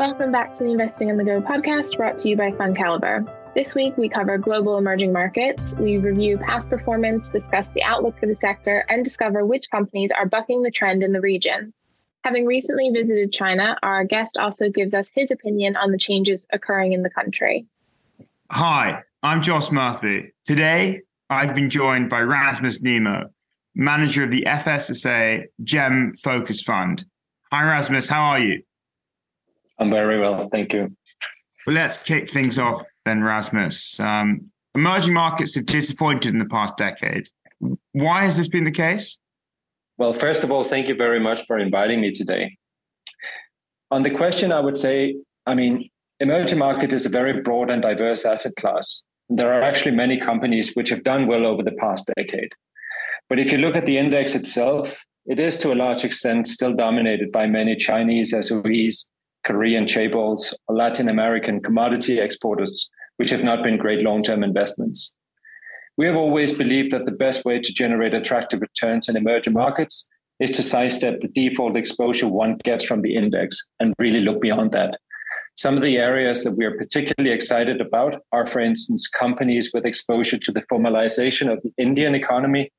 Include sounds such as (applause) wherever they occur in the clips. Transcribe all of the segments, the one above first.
Welcome back to the Investing on the Go podcast brought to you by FundCalibre. This week, we cover global emerging markets. We review past performance, discuss the outlook for the sector, and discover which companies are bucking the trend in the region. Having recently visited China, our guest also gives us his opinion on the changes occurring in the country. Hi, I'm Joss Murphy. Today, I've been joined by Rasmus Nemmoe, manager of the FSSA GEM Focus Fund. Hi, Rasmus. How are you? I'm very well. Thank you. Well, let's kick things off then, Rasmus. Um, emerging markets have disappointed in the past decade. Why has this been the case? Well, first of all, thank you very much for inviting me today. On the question, I would say, I mean, emerging market is a very broad and diverse asset class. There are actually many companies which have done well over the past decade. But if you look at the index itself, it is to a large extent still dominated by many Chinese SOEs, Korean chaebols, or Latin American commodity exporters, which have not been great long term investments. We have always believed that the best way to generate attractive returns in emerging markets is to sidestep the default exposure one gets from the index and really look beyond that. Some of the areas that we are particularly excited about are, for instance, companies with exposure to the formalization of the Indian economy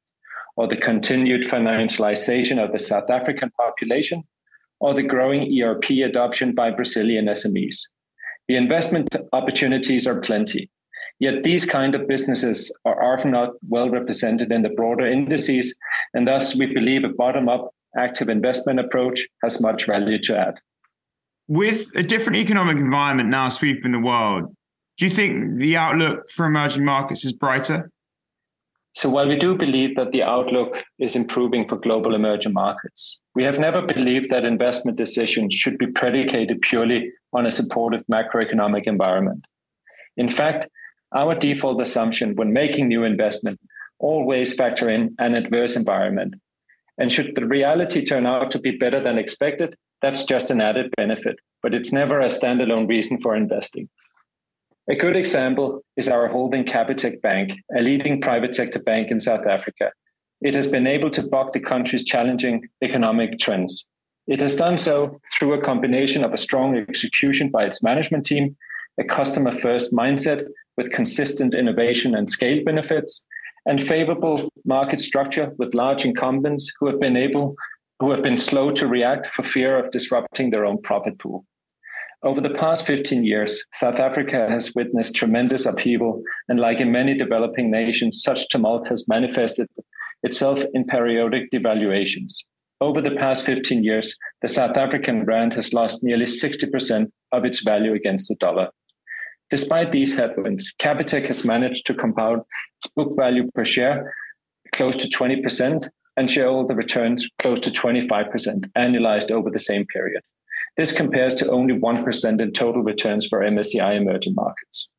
or the continued financialization of the South African population, or the growing ERP adoption by Brazilian SMEs. The investment opportunities are plenty. Yet these kind of businesses are often not well represented in the broader indices, and thus we believe a bottom-up active investment approach has much value to add. With a different economic environment now sweeping the world, do you think the outlook for emerging markets is brighter? So while we do believe that the outlook is improving for global emerging markets, we have never believed that investment decisions should be predicated purely on a supportive macroeconomic environment. In fact, our default assumption when making new investment always factor in an adverse environment. And should the reality turn out to be better than expected, that's just an added benefit, but it's never a standalone reason for investing. A good example is our holding Capitec Bank, a leading private sector bank in South Africa. It has been able to buck the country's challenging economic trends. It has done so through a combination of a strong execution by its management team, a customer first mindset with consistent innovation and scale benefits, and favorable market structure with large incumbents who have been able who have been slow to react for fear of disrupting their own profit pool. Over the past 15 years, South Africa has witnessed tremendous upheaval, and like in many developing nations, such tumult has manifested itself in periodic devaluations. Over the past 15 years, the South African rand has lost nearly 60% of its value against the dollar. Despite these headwinds, Capitec has managed to compound its book value per share close to 20% and shareholder returns close to 25% annualized over the same period. This compares to only 1% in total returns for MSCI emerging markets.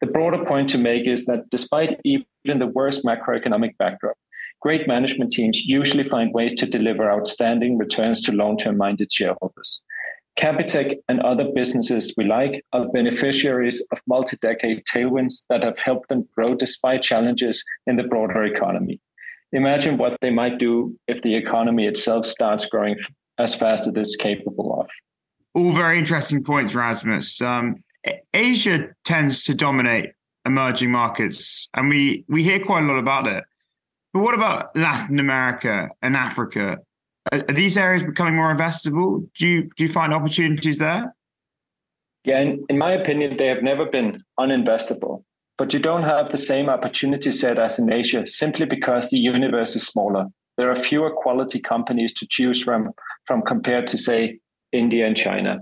The broader point to make is that despite even the worst macroeconomic backdrop, great management teams usually find ways to deliver outstanding returns to long term minded shareholders. Capitec and other businesses we like are beneficiaries of multi decade tailwinds that have helped them grow despite challenges in the broader economy. Imagine what they might do if the economy itself starts growing as fast as it is capable of. All very interesting points, Rasmus. Um, Asia tends to dominate emerging markets, and we we hear quite a lot about it. But what about Latin America and Africa? Are, are these areas becoming more investable? Do you do you find opportunities there? Yeah, in, in my opinion, they have never been uninvestable. But you don't have the same opportunity set as in Asia simply because the universe is smaller. There are fewer quality companies to choose from from compared to, say, India and China.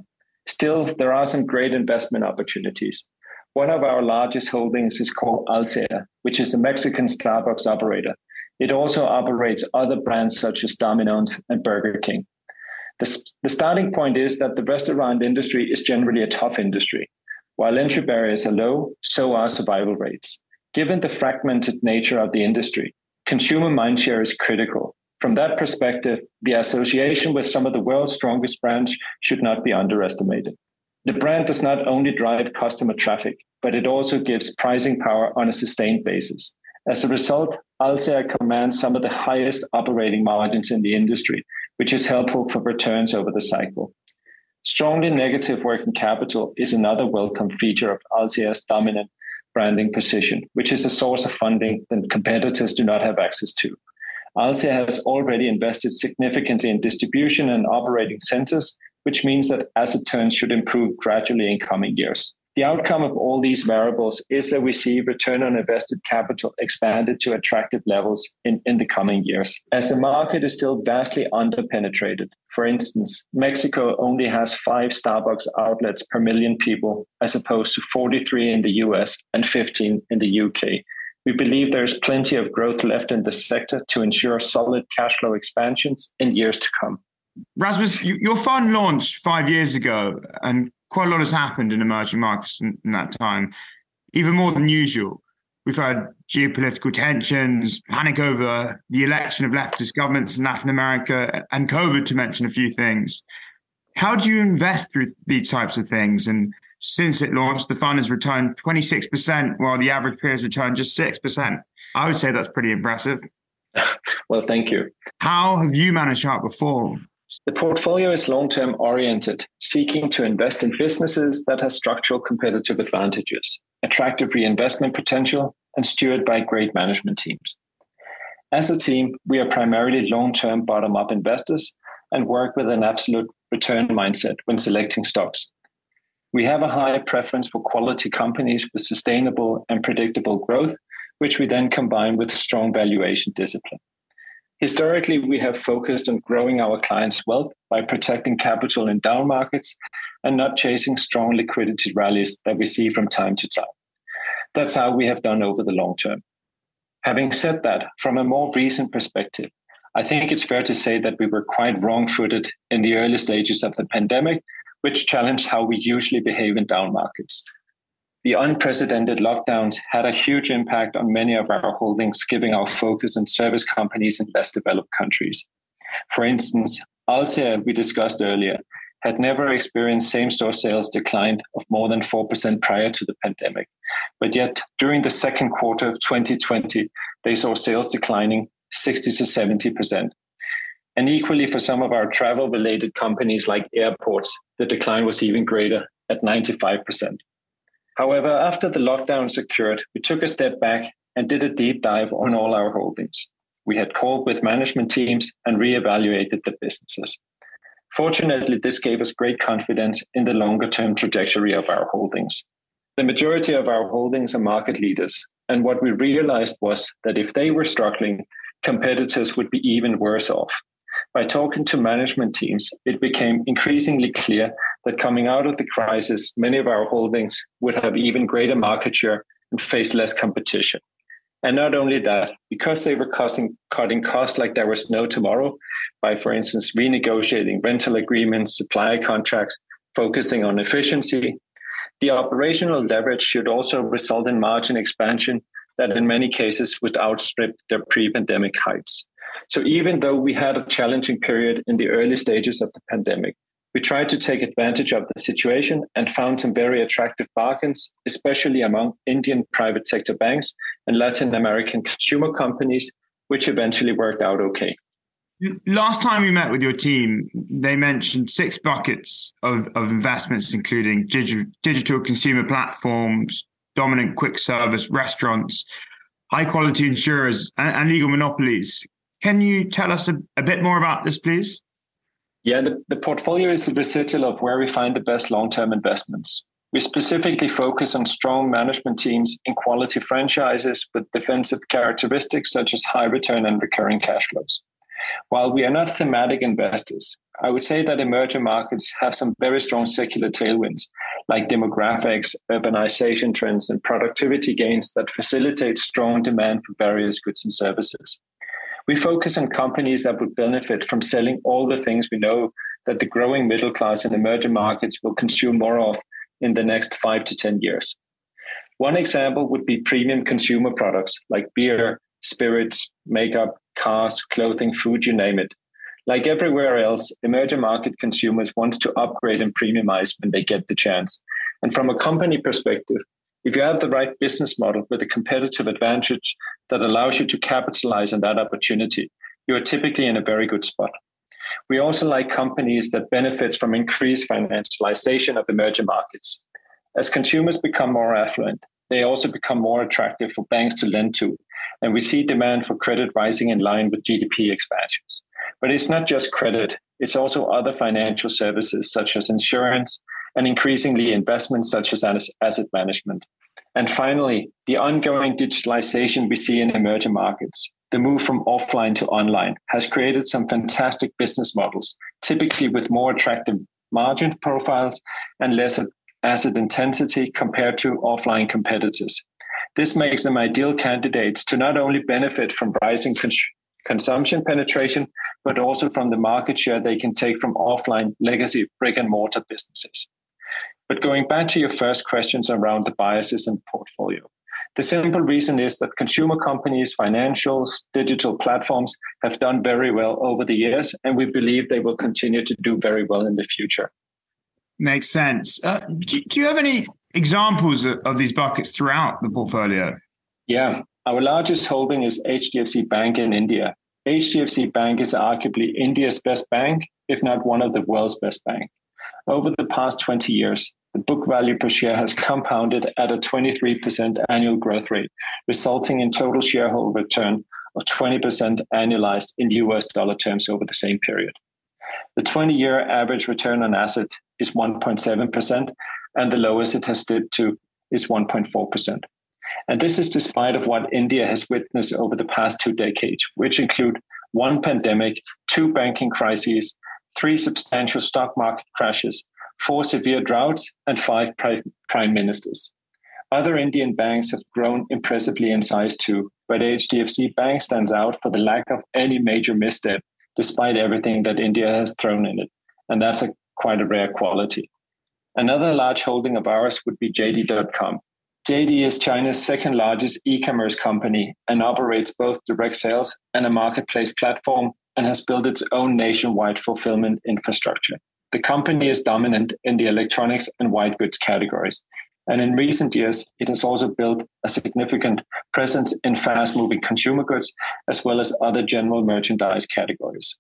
Still, there are some great investment opportunities. One of our largest holdings is called Alsea, which is a Mexican Starbucks operator. It also operates other brands such as Domino's and Burger King. The, the starting point is that the restaurant industry is generally a tough industry. While entry barriers are low, so are survival rates. Given the fragmented nature of the industry, consumer mindshare is critical, from that perspective, the association with some of the world's strongest brands should not be underestimated. The brand does not only drive customer traffic, but it also gives pricing power on a sustained basis. As a result, Alsea commands some of the highest operating margins in the industry, which is helpful for returns over the cycle. Strongly negative working capital is another welcome feature of Alsea's dominant branding position, which is a source of funding that competitors do not have access to. Alsea has already invested significantly in distribution and operating centers, which means that asset turns should improve gradually in coming years. The outcome of all these variables is that we see return on invested capital expanded to attractive levels in, in the coming years. As the market is still vastly underpenetrated, for instance, Mexico only has five Starbucks outlets per million people, as opposed to 43 in the US and 15 in the UK. We believe there is plenty of growth left in the sector to ensure solid cash flow expansions in years to come. Rasmus, you, your fund launched five years ago, and quite a lot has happened in emerging markets in, in that time, even more than usual. We've had geopolitical tensions, panic over the election of leftist governments in Latin America, and COVID, to mention a few things. How do you invest through these types of things? And since it launched, the fund has returned 26%, while the average peer has returned just 6%. I would say that's pretty impressive. (laughs) well, thank you. How have you managed to outperform? The portfolio is long term oriented, seeking to invest in businesses that have structural competitive advantages, attractive reinvestment potential, and steered by great management teams. As a team, we are primarily long term bottom up investors and work with an absolute return mindset when selecting stocks. We have a high preference for quality companies with sustainable and predictable growth, which we then combine with strong valuation discipline. Historically, we have focused on growing our clients' wealth by protecting capital in down markets and not chasing strong liquidity rallies that we see from time to time. That's how we have done over the long term. Having said that, from a more recent perspective, I think it's fair to say that we were quite wrong footed in the early stages of the pandemic, which challenged how we usually behave in down markets. The unprecedented lockdowns had a huge impact on many of our holdings, giving our focus on service companies in less developed countries. For instance, Alsea, we discussed earlier, had never experienced same store sales decline of more than 4% prior to the pandemic. But yet, during the second quarter of 2020, they saw sales declining 60 to 70%. And equally, for some of our travel related companies like airports, the decline was even greater at 95%. However, after the lockdowns occurred, we took a step back and did a deep dive on all our holdings. We had called with management teams and reevaluated the businesses. Fortunately, this gave us great confidence in the longer term trajectory of our holdings. The majority of our holdings are market leaders. And what we realized was that if they were struggling, competitors would be even worse off. By talking to management teams, it became increasingly clear that coming out of the crisis, many of our holdings would have even greater market share and face less competition. And not only that, because they were costing, cutting costs like there was no tomorrow, by, for instance, renegotiating rental agreements, supply contracts, focusing on efficiency, the operational leverage should also result in margin expansion that in many cases would outstrip their pre pandemic heights. So even though we had a challenging period in the early stages of the pandemic, we tried to take advantage of the situation and found some very attractive bargains, especially among Indian private sector banks and Latin American consumer companies, which eventually worked out okay. Last time we met with your team, they mentioned six buckets of, of investments, including digital, digital consumer platforms, dominant quick service restaurants, high quality insurers, and, and legal monopolies. Can you tell us a, a bit more about this, please? Yeah, the, the portfolio is a recital of where we find the best long term investments. We specifically focus on strong management teams in quality franchises with defensive characteristics such as high return and recurring cash flows. While we are not thematic investors, I would say that emerging markets have some very strong secular tailwinds, like demographics, urbanization trends, and productivity gains that facilitate strong demand for various goods and services. We focus on companies that would benefit from selling all the things we know that the growing middle class in emerging markets will consume more of in the next five to 10 years. One example would be premium consumer products like beer, spirits, makeup, cars, clothing, food, you name it. Like everywhere else, emerging market consumers want to upgrade and premiumize when they get the chance. And from a company perspective, if you have the right business model with a competitive advantage that allows you to capitalize on that opportunity, you are typically in a very good spot. We also like companies that benefit from increased financialization of emerging markets. As consumers become more affluent, they also become more attractive for banks to lend to, and we see demand for credit rising in line with GDP expansions. But it's not just credit, it's also other financial services such as insurance and increasingly investments such as asset management. And finally, the ongoing digitalization we see in emerging markets, the move from offline to online, has created some fantastic business models, typically with more attractive margin profiles and less asset intensity compared to offline competitors. This makes them ideal candidates to not only benefit from rising cons- consumption penetration, but also from the market share they can take from offline legacy brick and mortar businesses. But going back to your first questions around the biases in the portfolio, the simple reason is that consumer companies, financials, digital platforms have done very well over the years, and we believe they will continue to do very well in the future. Makes sense. Uh, do, do, you have any examples of, of these buckets throughout the portfolio? Yeah, our largest holding is HDFC Bank in India. HDFC Bank is arguably India's best bank, if not one of the world's best bank. Over the past 20 years, the book value per share has compounded at a 23% annual growth rate, resulting in total shareholder return of 20% annualized in US dollar terms over the same period. The 20 year average return on assets is 1.7%, and the lowest it has dipped to is 1.4%. And this is despite of what India has witnessed over the past two decades, which include one pandemic, two banking crises, three substantial stock market crashes, four severe droughts, and five prime ministers. Other Indian banks have grown impressively in size too, but HDFC Bank stands out for the lack of any major misstep, despite everything that India has thrown in it. And that's a, quite a rare quality. Another large holding of ours would be JD.com. JD is China's second largest e commerce company and operates both direct sales and a marketplace platform and has built its own nationwide fulfillment infrastructure. The company is dominant in the electronics and white goods categories. And in recent years, it has also built a significant presence in fast moving consumer goods as well as other general merchandise categories.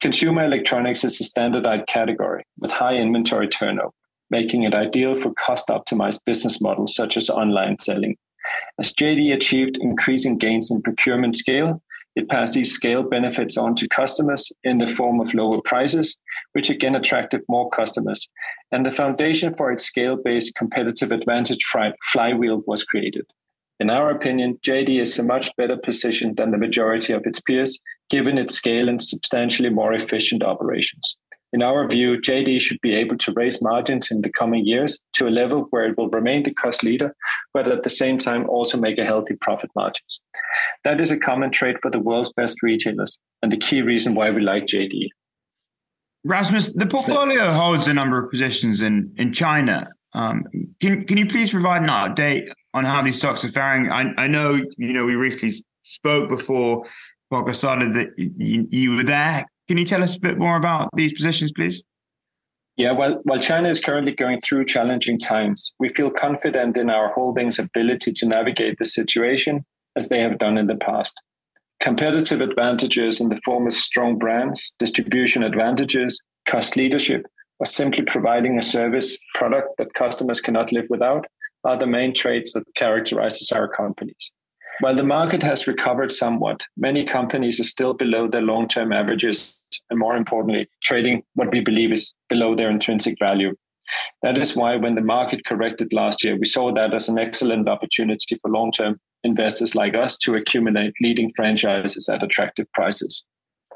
Consumer electronics is a standardized category with high inventory turnover making it ideal for cost optimized business models such as online selling. As JD achieved increasing gains in procurement scale, it passed these scale benefits on to customers in the form of lower prices, which again attracted more customers. And the foundation for its scale based competitive advantage flywheel was created. In our opinion, JD is a much better position than the majority of its peers, given its scale and substantially more efficient operations. In our view, JD should be able to raise margins in the coming years to a level where it will remain the cost leader, but at the same time also make a healthy profit margins. That is a common trait for the world's best retailers and the key reason why we like JD. Rasmus, the portfolio holds a number of positions in, in China. Um, can, can you please provide an update on how these stocks are faring? I, I know you know we recently spoke before podcast started that you, you were there. Can you tell us a bit more about these positions, please? Yeah, well, while China is currently going through challenging times, we feel confident in our holdings' ability to navigate the situation as they have done in the past. Competitive advantages in the form of strong brands, distribution advantages, cost leadership, or simply providing a service product that customers cannot live without are the main traits that characterizes our companies. While the market has recovered somewhat, many companies are still below their long term averages, and more importantly, trading what we believe is below their intrinsic value. That is why, when the market corrected last year, we saw that as an excellent opportunity for long term investors like us to accumulate leading franchises at attractive prices.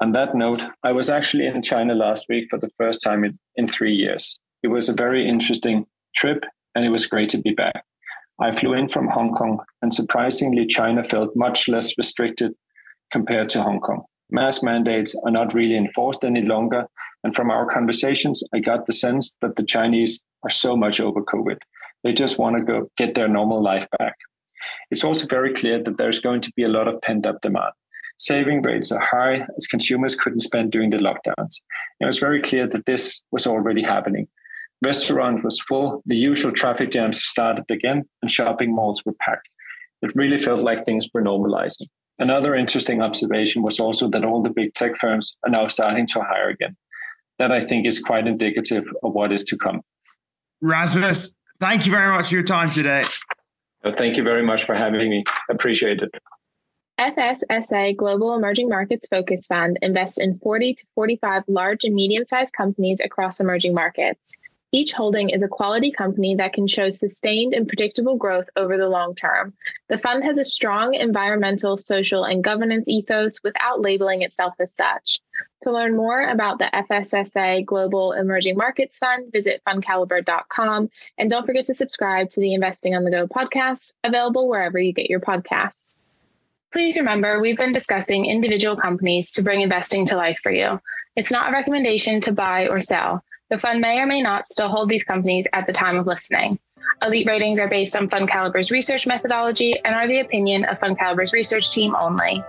On that note, I was actually in China last week for the first time in, in three years. It was a very interesting trip, and it was great to be back. I flew in from Hong Kong, and surprisingly, China felt much less restricted compared to Hong Kong. Mask mandates are not really enforced any longer. And from our conversations, I got the sense that the Chinese are so much over COVID. They just want to go get their normal life back. It's also very clear that there's going to be a lot of pent up demand. Saving rates are high as consumers couldn't spend during the lockdowns. It was very clear that this was already happening. Restaurant was full, the usual traffic jams started again, and shopping malls were packed. It really felt like things were normalizing. Another interesting observation was also that all the big tech firms are now starting to hire again. That I think is quite indicative of what is to come. Rasmus, thank you very much for your time today. Thank you very much for having me. Appreciate it. FSSA Global Emerging Markets Focus Fund invests in 40 to 45 large and medium sized companies across emerging markets. Each holding is a quality company that can show sustained and predictable growth over the long term. The fund has a strong environmental, social, and governance ethos without labeling itself as such. To learn more about the FSSA Global Emerging Markets Fund, visit fundcalibre.com and don't forget to subscribe to the Investing on the Go podcast, available wherever you get your podcasts. Please remember, we've been discussing individual companies to bring investing to life for you. It's not a recommendation to buy or sell. The fund may or may not still hold these companies at the time of listening. Elite ratings are based on FundCalibre's research methodology and are the opinion of FundCalibre's research team only.